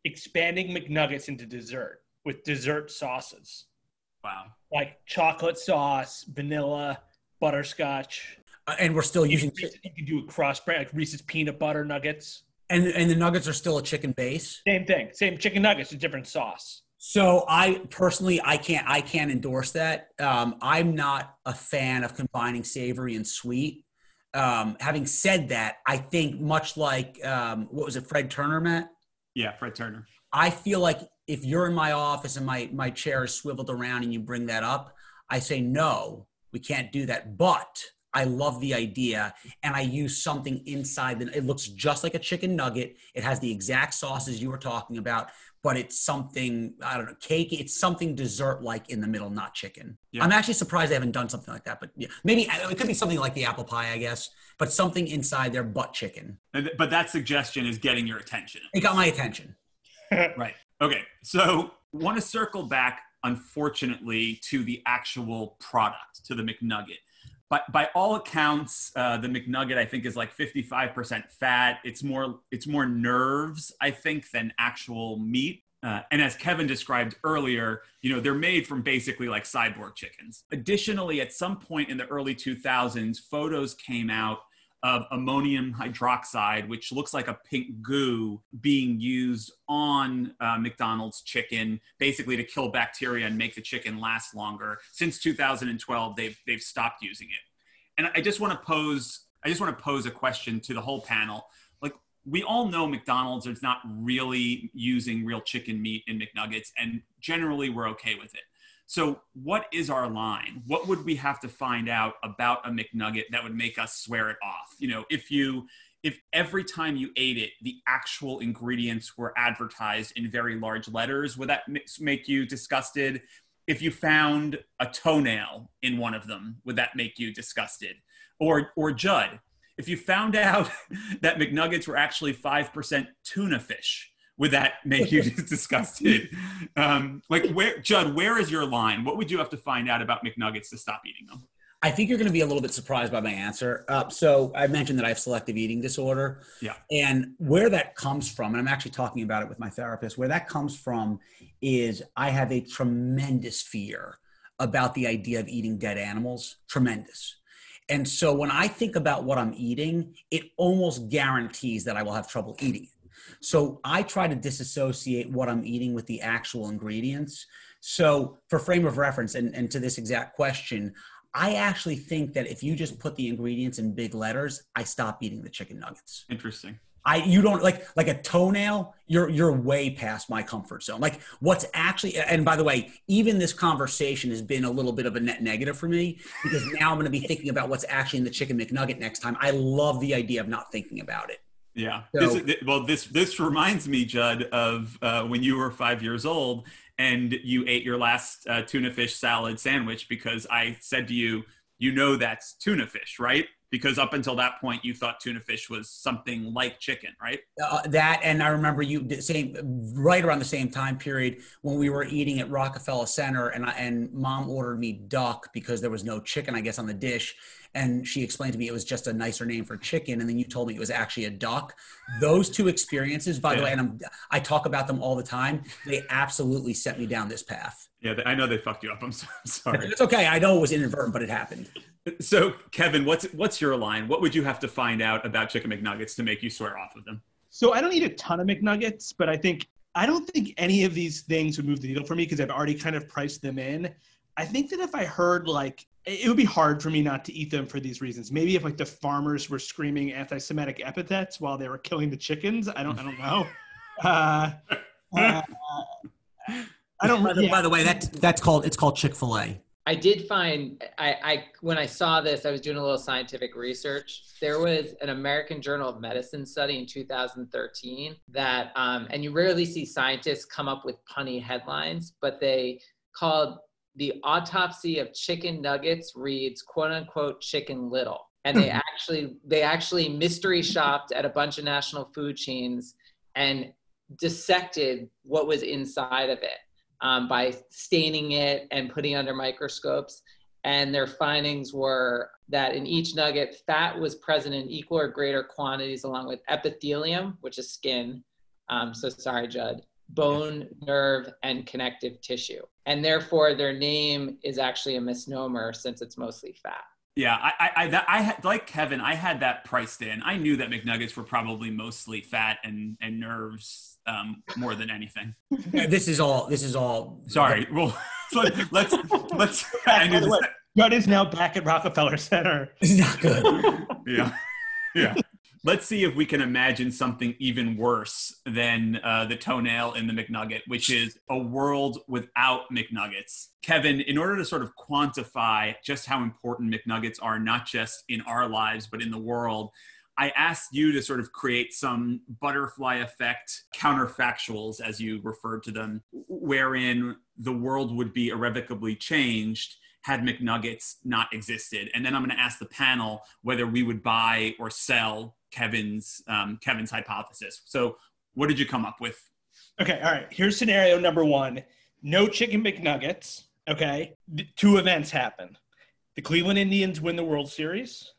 Speaker 2: Expanding McNuggets into dessert with dessert sauces
Speaker 1: wow.
Speaker 2: like chocolate sauce, vanilla, butterscotch.
Speaker 3: Uh, and we're still
Speaker 2: You
Speaker 3: using,
Speaker 2: can, you can do a cross brand like Reese's peanut butter nuggets.
Speaker 3: and and the nuggets are still a chicken base.
Speaker 2: Same thing, same chicken nuggets, a different sauce.
Speaker 3: So I personally, I can't, I can't endorse that. Um, I'm not a fan of combining savory and sweet. Um, having said that, I think much like um, what was it, Fred Turner, Matt?
Speaker 1: Yeah, Fred Turner.
Speaker 3: I feel like if you're in my office and my my chair is swiveled around and you bring that up, I say no, we can't do that. But I love the idea, and I use something inside that it looks just like a chicken nugget. It has the exact sauces you were talking about, but it's something I don't know, cake. It's something dessert like in the middle, not chicken.
Speaker 1: Yeah.
Speaker 3: I'm actually surprised they haven't done something like that. But yeah, maybe it could be something like the apple pie, I guess. But something inside there, but chicken.
Speaker 1: But that suggestion is getting your attention.
Speaker 3: It got my attention.
Speaker 1: Right. Okay. So want to circle back, unfortunately, to the actual product, to the McNugget. But by all accounts, uh, the McNugget I think is like 55% fat. It's more it's more nerves I think than actual meat. Uh, and as Kevin described earlier, you know they're made from basically like cyborg chickens. Additionally, at some point in the early 2000s, photos came out of ammonium hydroxide, which looks like a pink goo being used on uh, McDonald's chicken, basically to kill bacteria and make the chicken last longer. Since 2012, they've they've stopped using it. And I just want to pose I just want to pose a question to the whole panel. Like we all know McDonald's is not really using real chicken meat in McNuggets, and generally we're okay with it. So, what is our line? What would we have to find out about a McNugget that would make us swear it off? You know, if you if every time you ate it, the actual ingredients were advertised in very large letters, would that make you disgusted? If you found a toenail in one of them, would that make you disgusted? Or or Judd, if you found out that McNuggets were actually 5% tuna fish, would that make you disgusted? Um, like, where, Judd, where is your line? What would you have to find out about McNuggets to stop eating them?
Speaker 3: I think you're going to be a little bit surprised by my answer. Uh, so I mentioned that I have selective eating disorder.
Speaker 1: Yeah.
Speaker 3: And where that comes from, and I'm actually talking about it with my therapist, where that comes from is I have a tremendous fear about the idea of eating dead animals. Tremendous. And so when I think about what I'm eating, it almost guarantees that I will have trouble eating it. So I try to disassociate what I'm eating with the actual ingredients. So, for frame of reference, and, and to this exact question, I actually think that if you just put the ingredients in big letters, I stop eating the chicken nuggets.
Speaker 1: Interesting.
Speaker 3: I you don't like like a toenail. You're you're way past my comfort zone. Like what's actually and by the way, even this conversation has been a little bit of a net negative for me because now I'm going to be thinking about what's actually in the chicken McNugget next time. I love the idea of not thinking about it.
Speaker 1: Yeah. So, this, well, this this reminds me, Judd, of uh, when you were five years old and you ate your last uh, tuna fish salad sandwich because I said to you, you know that's tuna fish, right? Because up until that point, you thought tuna fish was something like chicken, right?
Speaker 3: Uh, that, and I remember you same right around the same time period when we were eating at Rockefeller Center, and I, and mom ordered me duck because there was no chicken, I guess, on the dish, and she explained to me it was just a nicer name for chicken and then you told me it was actually a duck. Those two experiences by yeah. the way and I'm, i talk about them all the time they absolutely set me down this path.
Speaker 1: Yeah i know they fucked you up. I'm, so, I'm sorry.
Speaker 3: It's okay. I know it was inadvertent but it happened.
Speaker 1: So kevin what's what's your line? What would you have to find out about chicken mcnuggets to make you swear off of them?
Speaker 2: So i don't eat a ton of mcnuggets but i think i don't think any of these things would move the needle for me because i've already kind of priced them in I think that if I heard like it would be hard for me not to eat them for these reasons. Maybe if like the farmers were screaming anti-Semitic epithets while they were killing the chickens. I don't. I don't know. Uh, uh, I don't.
Speaker 3: By the, yeah. by the way, that that's called it's called Chick Fil A.
Speaker 4: I did find I, I when I saw this, I was doing a little scientific research. There was an American Journal of Medicine study in 2013 that, um, and you rarely see scientists come up with punny headlines, but they called the autopsy of chicken nuggets reads quote unquote chicken little. And they actually they actually mystery shopped at a bunch of national food chains and dissected what was inside of it um, by staining it and putting it under microscopes. And their findings were that in each nugget fat was present in equal or greater quantities along with epithelium which is skin. Um, so sorry judd bone, nerve, and connective tissue. And therefore, their name is actually a misnomer since it's mostly fat.
Speaker 1: Yeah, I, I, I, that, I had, like Kevin, I had that priced in. I knew that McNuggets were probably mostly fat and and nerves um, more than anything.
Speaker 3: this is all. This is all.
Speaker 1: Sorry. Well, let's let's. let's I
Speaker 2: knew this. Judd is now back at Rockefeller Center.
Speaker 3: This is not good.
Speaker 1: yeah, yeah let's see if we can imagine something even worse than uh, the toenail in the McNugget, which is a world without McNuggets. Kevin, in order to sort of quantify just how important McNuggets are, not just in our lives, but in the world, I asked you to sort of create some butterfly effect counterfactuals, as you referred to them, wherein the world would be irrevocably changed had McNuggets not existed. And then I'm going to ask the panel whether we would buy or sell Kevin's um, Kevin's hypothesis. So, what did you come up with?
Speaker 2: Okay, all right. Here's scenario number one: no chicken McNuggets. Okay, two events happen: the Cleveland Indians win the World Series,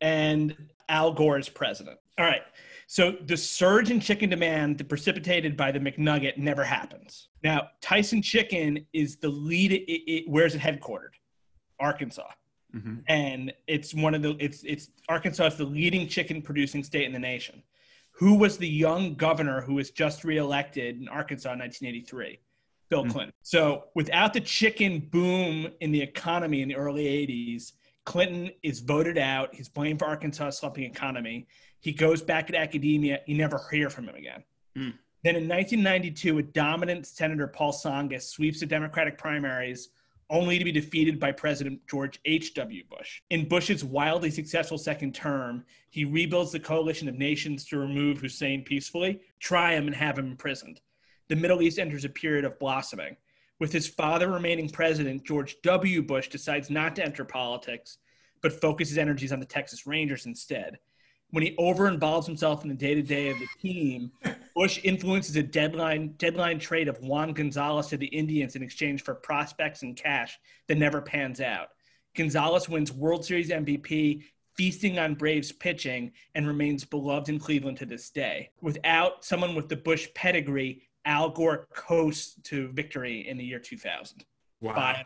Speaker 2: and Al Gore is president. All right. So the surge in chicken demand precipitated by the McNugget never happens. Now Tyson Chicken is the lead. It, it, where's it headquartered? Arkansas. Mm-hmm. And it's one of the it's it's Arkansas is the leading chicken producing state in the nation. Who was the young governor who was just reelected in Arkansas in 1983? Bill mm-hmm. Clinton. So without the chicken boom in the economy in the early 80s, Clinton is voted out. He's blamed for Arkansas' slumping economy. He goes back to academia. You never hear from him again. Mm. Then in 1992, a dominant Senator Paul Tsongas sweeps the Democratic primaries only to be defeated by President George H.W. Bush. In Bush's wildly successful second term, he rebuilds the coalition of nations to remove Hussein peacefully, try him, and have him imprisoned. The Middle East enters a period of blossoming. With his father remaining president, George W. Bush decides not to enter politics, but focuses energies on the Texas Rangers instead. When he over involves himself in the day to day of the team, Bush influences a deadline deadline trade of Juan Gonzalez to the Indians in exchange for prospects and cash that never pans out. Gonzalez wins World Series MVP, feasting on Braves pitching, and remains beloved in Cleveland to this day. Without someone with the Bush pedigree, Al Gore coasts to victory in the year 2000.
Speaker 1: Wow.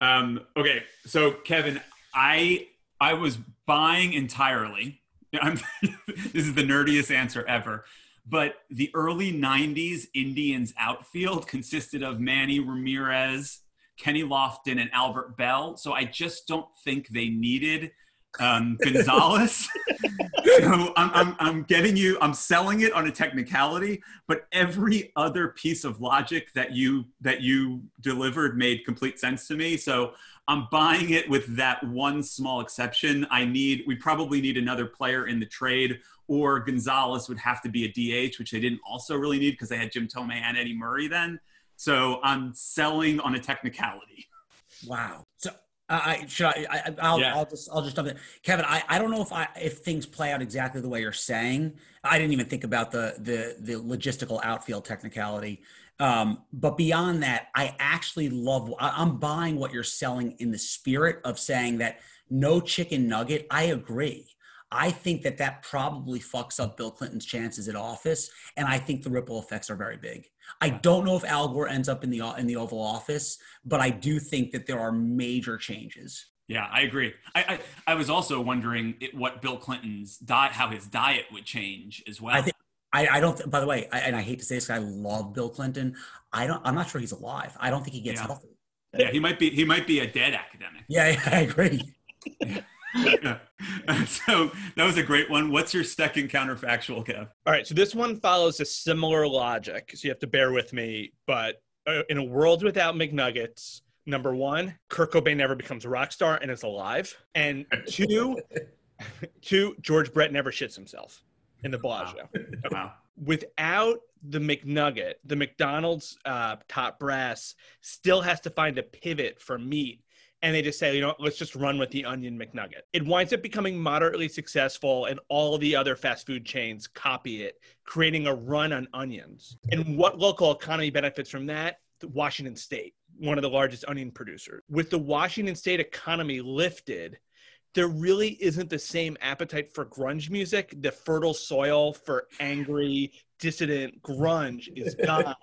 Speaker 1: Um, okay, so Kevin, I I was buying entirely. I'm, this is the nerdiest answer ever. But the early 90s Indians outfield consisted of Manny Ramirez, Kenny Lofton, and Albert Belle. So I just don't think they needed um, Gonzalez. so I'm, I'm, I'm getting you, I'm selling it on a technicality, but every other piece of logic that you that you delivered made complete sense to me. So I'm buying it with that one small exception. I need, we probably need another player in the trade, or Gonzalez would have to be a DH, which they didn't also really need because they had Jim Thome and Eddie Murray then. So I'm selling on a technicality.
Speaker 3: Wow. So I should I, I will yeah. I'll just I'll just jump in. Kevin, I, I don't know if I if things play out exactly the way you're saying. I didn't even think about the the the logistical outfield technicality. Um, but beyond that, I actually love I'm buying what you're selling in the spirit of saying that no chicken nugget. I agree. I think that that probably fucks up Bill Clinton's chances at office, and I think the ripple effects are very big. I don't know if Al Gore ends up in the in the Oval Office, but I do think that there are major changes.
Speaker 1: Yeah, I agree. I I, I was also wondering it, what Bill Clinton's diet, how his diet would change as well.
Speaker 3: I think I, I don't. By the way, I, and I hate to say this, I love Bill Clinton. I don't. I'm not sure he's alive. I don't think he gets
Speaker 1: yeah.
Speaker 3: healthy.
Speaker 1: Yeah, he might be. He might be a dead academic.
Speaker 3: Yeah, yeah I agree.
Speaker 1: yeah. So that was a great one. What's your second counterfactual, Kev?
Speaker 2: All right. So this one follows a similar logic. So you have to bear with me. But uh, in a world without McNuggets, number one, Kurt Cobain never becomes a rock star and is alive. And two, two, George Brett never shits himself in the Bellagio. Wow. wow. Without the McNugget, the McDonald's uh, top brass still has to find a pivot for meat and they just say, you know, let's just run with the onion McNugget. It winds up becoming moderately successful, and all the other fast food chains copy it, creating a run on onions. And what local economy benefits from that? Washington State, one of the largest onion producers. With the Washington State economy lifted, there really isn't the same appetite for grunge music. The fertile soil for angry, dissident grunge is gone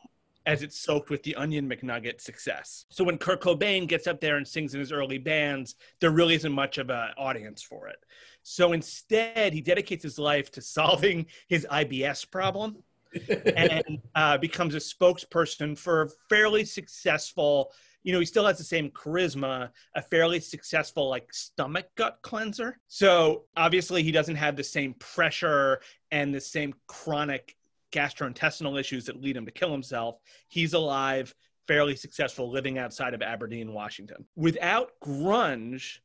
Speaker 2: as it's soaked with the Onion McNugget success. So when Kurt Cobain gets up there and sings in his early bands, there really isn't much of an audience for it. So instead, he dedicates his life to solving his IBS problem and uh, becomes a spokesperson for a fairly successful you know, he still has the same charisma, a fairly successful like stomach gut cleanser. So obviously he doesn't have the same pressure and the same chronic gastrointestinal issues that lead him to kill himself. He's alive, fairly successful, living outside of Aberdeen, Washington. Without grunge,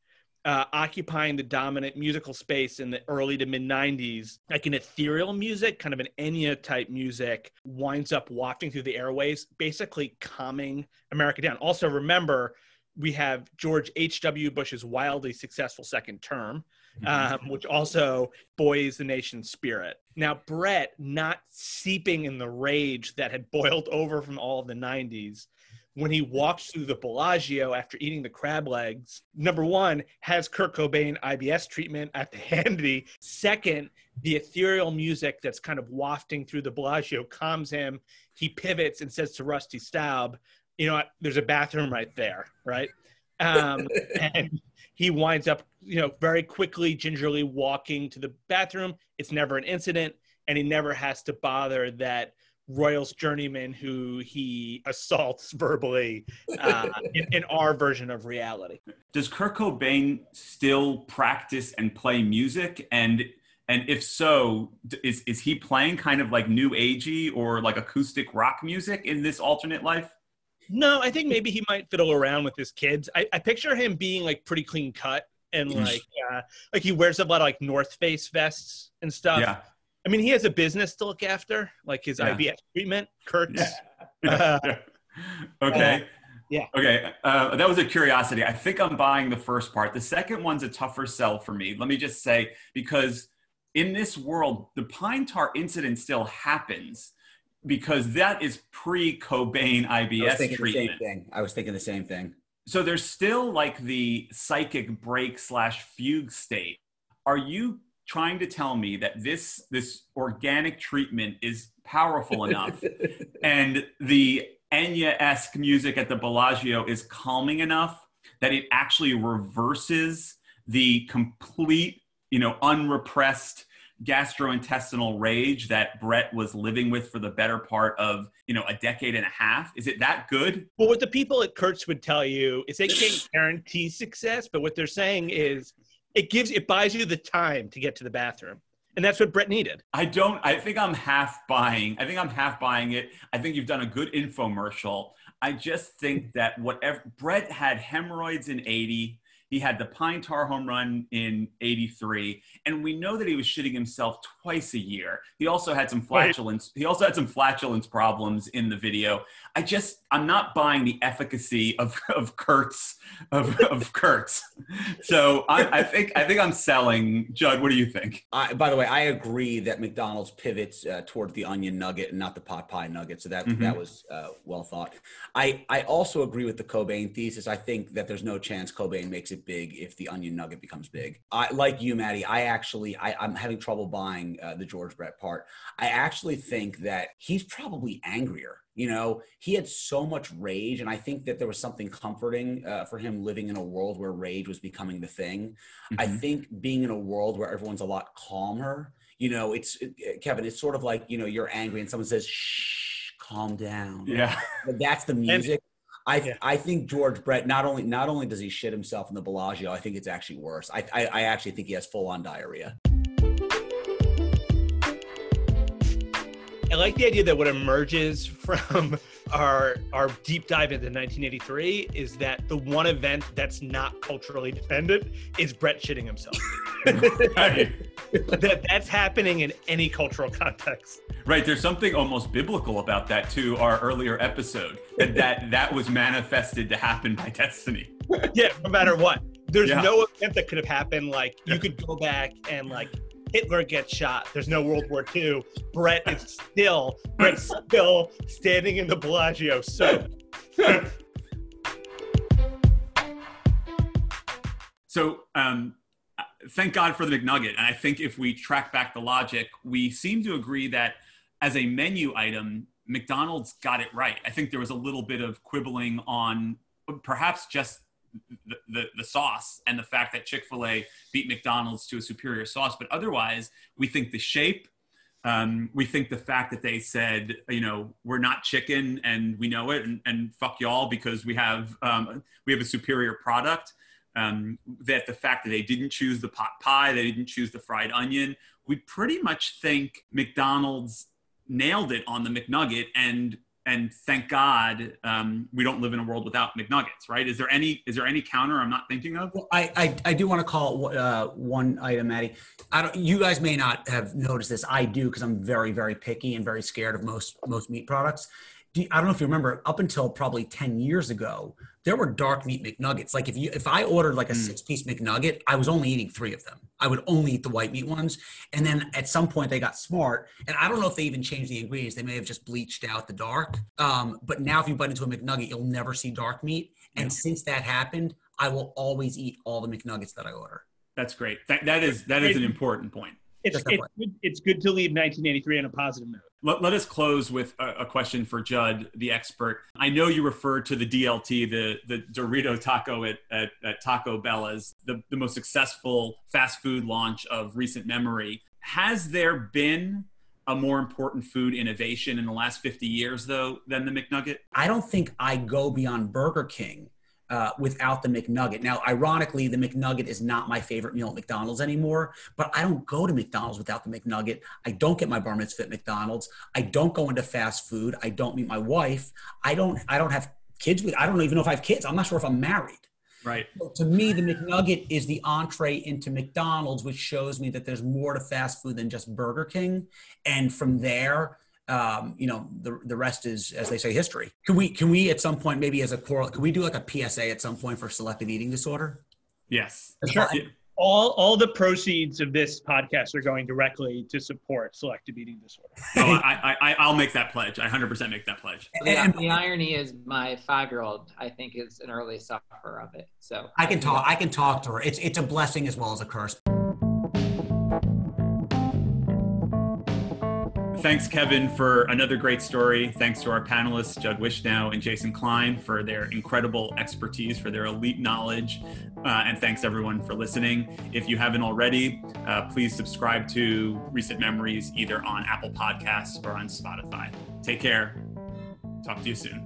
Speaker 2: uh, occupying the dominant musical space in the early to mid 90s, like an ethereal music, kind of an Enya type music, winds up wafting through the airways, basically calming America down. Also, remember, we have George H.W. Bush's wildly successful second term. Um, which also buoys the nation's spirit. Now, Brett, not seeping in the rage that had boiled over from all of the 90s, when he walks through the Bellagio after eating the crab legs, number one, has Kurt Cobain IBS treatment at the handy. Second, the ethereal music that's kind of wafting through the Bellagio calms him. He pivots and says to Rusty Staub, you know there's a bathroom right there, right? Um, and he winds up, you know, very quickly, gingerly walking to the bathroom. It's never an incident, and he never has to bother that Royals journeyman who he assaults verbally uh, in, in, our version of reality.
Speaker 1: Does Kurt Cobain still practice and play music? And and if so, is is he playing kind of like new agey or like acoustic rock music in this alternate life?
Speaker 2: No, I think maybe he might fiddle around with his kids. I, I picture him being like pretty clean cut and like uh, like he wears a lot of like North Face vests and stuff.
Speaker 1: Yeah.
Speaker 2: I mean, he has a business to look after, like his yeah. IBS treatment. Kurtz.
Speaker 1: Yeah. Uh, okay. Uh,
Speaker 2: yeah.
Speaker 1: Okay. Uh, that was a curiosity. I think I'm buying the first part. The second one's a tougher sell for me. Let me just say, because in this world, the pine tar incident still happens, because that is pre-Cobain IBS treatment.
Speaker 3: I was thinking the same thing.
Speaker 1: So there's still like the psychic break slash fugue state. Are you trying to tell me that this this organic treatment is powerful enough and the Enya-esque music at the Bellagio is calming enough that it actually reverses the complete, you know, unrepressed gastrointestinal rage that Brett was living with for the better part of, you know, a decade and a half? Is it that good?
Speaker 2: Well, what the people at Kurtz would tell you is they can't guarantee success, but what they're saying is it gives it buys you the time to get to the bathroom. And that's what Brett needed.
Speaker 1: I don't I think I'm half buying. I think I'm half buying it. I think you've done a good infomercial. I just think that whatever Brett had hemorrhoids in 80, he had the pine tar home run in 83. And we know that he was shitting himself twice a year. He also had some flatulence. Right. He also had some flatulence problems in the video. I just, I'm not buying the efficacy of, of Kurtz, of, of Kurtz. So I, I think, I think I'm selling. Judd, what do you think?
Speaker 3: I, by the way, I agree that McDonald's pivots uh, towards the onion nugget and not the pot pie nugget. So that, mm-hmm. that was uh, well thought. I, I also agree with the Cobain thesis. I think that there's no chance Cobain makes it it big if the onion nugget becomes big. I like you, Maddie. I actually I, am having trouble buying uh, the George Brett part. I actually think that he's probably angrier. You know, he had so much rage, and I think that there was something comforting uh, for him living in a world where rage was becoming the thing. Mm-hmm. I think being in a world where everyone's a lot calmer. You know, it's it, Kevin. It's sort of like you know you're angry and someone says shh, calm down.
Speaker 1: Yeah,
Speaker 3: but that's the music. I yeah. I think George Brett not only not only does he shit himself in the Bellagio, I think it's actually worse. I I, I actually think he has full on diarrhea.
Speaker 2: I like the idea that what emerges from our our deep dive into 1983 is that the one event that's not culturally dependent is Brett shitting himself. that that's happening in any cultural context.
Speaker 1: Right. There's something almost biblical about that too. Our earlier episode that that, that was manifested to happen by destiny.
Speaker 2: Yeah. No matter what, there's yeah. no event that could have happened. Like you could go back and like Hitler gets shot. There's no World War II. Brett is still Brett's still standing in the Bellagio. So.
Speaker 1: so um, thank God for the McNugget. And I think if we track back the logic, we seem to agree that as a menu item, McDonald's got it right. I think there was a little bit of quibbling on perhaps just the, the, the sauce and the fact that Chick-fil-A beat McDonald's to a superior sauce. But otherwise, we think the shape, um, we think the fact that they said, you know, we're not chicken and we know it and, and fuck y'all because we have, um, we have a superior product. Um, that the fact that they didn't choose the pot pie, they didn't choose the fried onion, we pretty much think McDonald's nailed it on the McNugget and and thank God um, we don't live in a world without McNuggets, right? Is there any is there any counter I'm not thinking of?
Speaker 3: Well, I, I, I do want to call uh, one item, Maddie. I don't. You guys may not have noticed this. I do because I'm very very picky and very scared of most most meat products. Do you, I don't know if you remember. Up until probably ten years ago, there were dark meat McNuggets. Like if you if I ordered like a mm. six piece McNugget, I was only eating three of them. I would only eat the white meat ones. And then at some point they got smart. And I don't know if they even changed the ingredients. They may have just bleached out the dark. Um, but now if you bite into a McNugget, you'll never see dark meat. And yeah. since that happened, I will always eat all the McNuggets that I order.
Speaker 1: That's great. That, that is that is an important point.
Speaker 2: It's, it's, good, it's good to leave 1983 on a positive note.
Speaker 1: Let, let us close with a, a, question for Judd, the expert. I know you referred to the DLT, the, the Dorito taco at, at, at Taco Bell, as the, the most successful fast food launch of recent memory. Has there been a more important food innovation in the last 50 years, though, than the McNugget?
Speaker 3: I don't think I go beyond Burger King uh, without the McNugget. Now, ironically, the McNugget is not my favorite meal at McDonald's anymore, but I don't go to McDonald's without the McNugget. I don't get my bar mitzvah at McDonald's. I don't go into fast food. I don't meet my wife. I don't. I don't have kids with. I don't even know if I have kids. I'm not sure if I'm married.
Speaker 1: Right.
Speaker 3: So to me, the McNugget is the entree into McDonald's, which shows me that there's more to fast food than just Burger King. And from there, um, you know, the, the rest is, as they say, history. Can we, can we at some point, maybe as a core, can we do like a PSA at some point for selective eating disorder?
Speaker 1: Yes.
Speaker 2: Sure. all all the proceeds of this podcast are going directly to support selective eating disorder.
Speaker 1: oh, I, I, I, will make that pledge. I 100% make that pledge.
Speaker 4: The, and, the irony is, my five-year-old, I think, is an early sufferer of it. So
Speaker 3: I can talk. I can talk to her. It's it's a blessing as well as a curse.
Speaker 1: Thanks, Kevin, for another great story. Thanks to our panelists, Judd Wishnow and Jason Klein, for their incredible expertise, for their elite knowledge. Uh, and thanks, everyone, for listening. If you haven't already, uh, please subscribe to Recent Memories either on Apple Podcasts or on Spotify. Take care. Talk to you soon.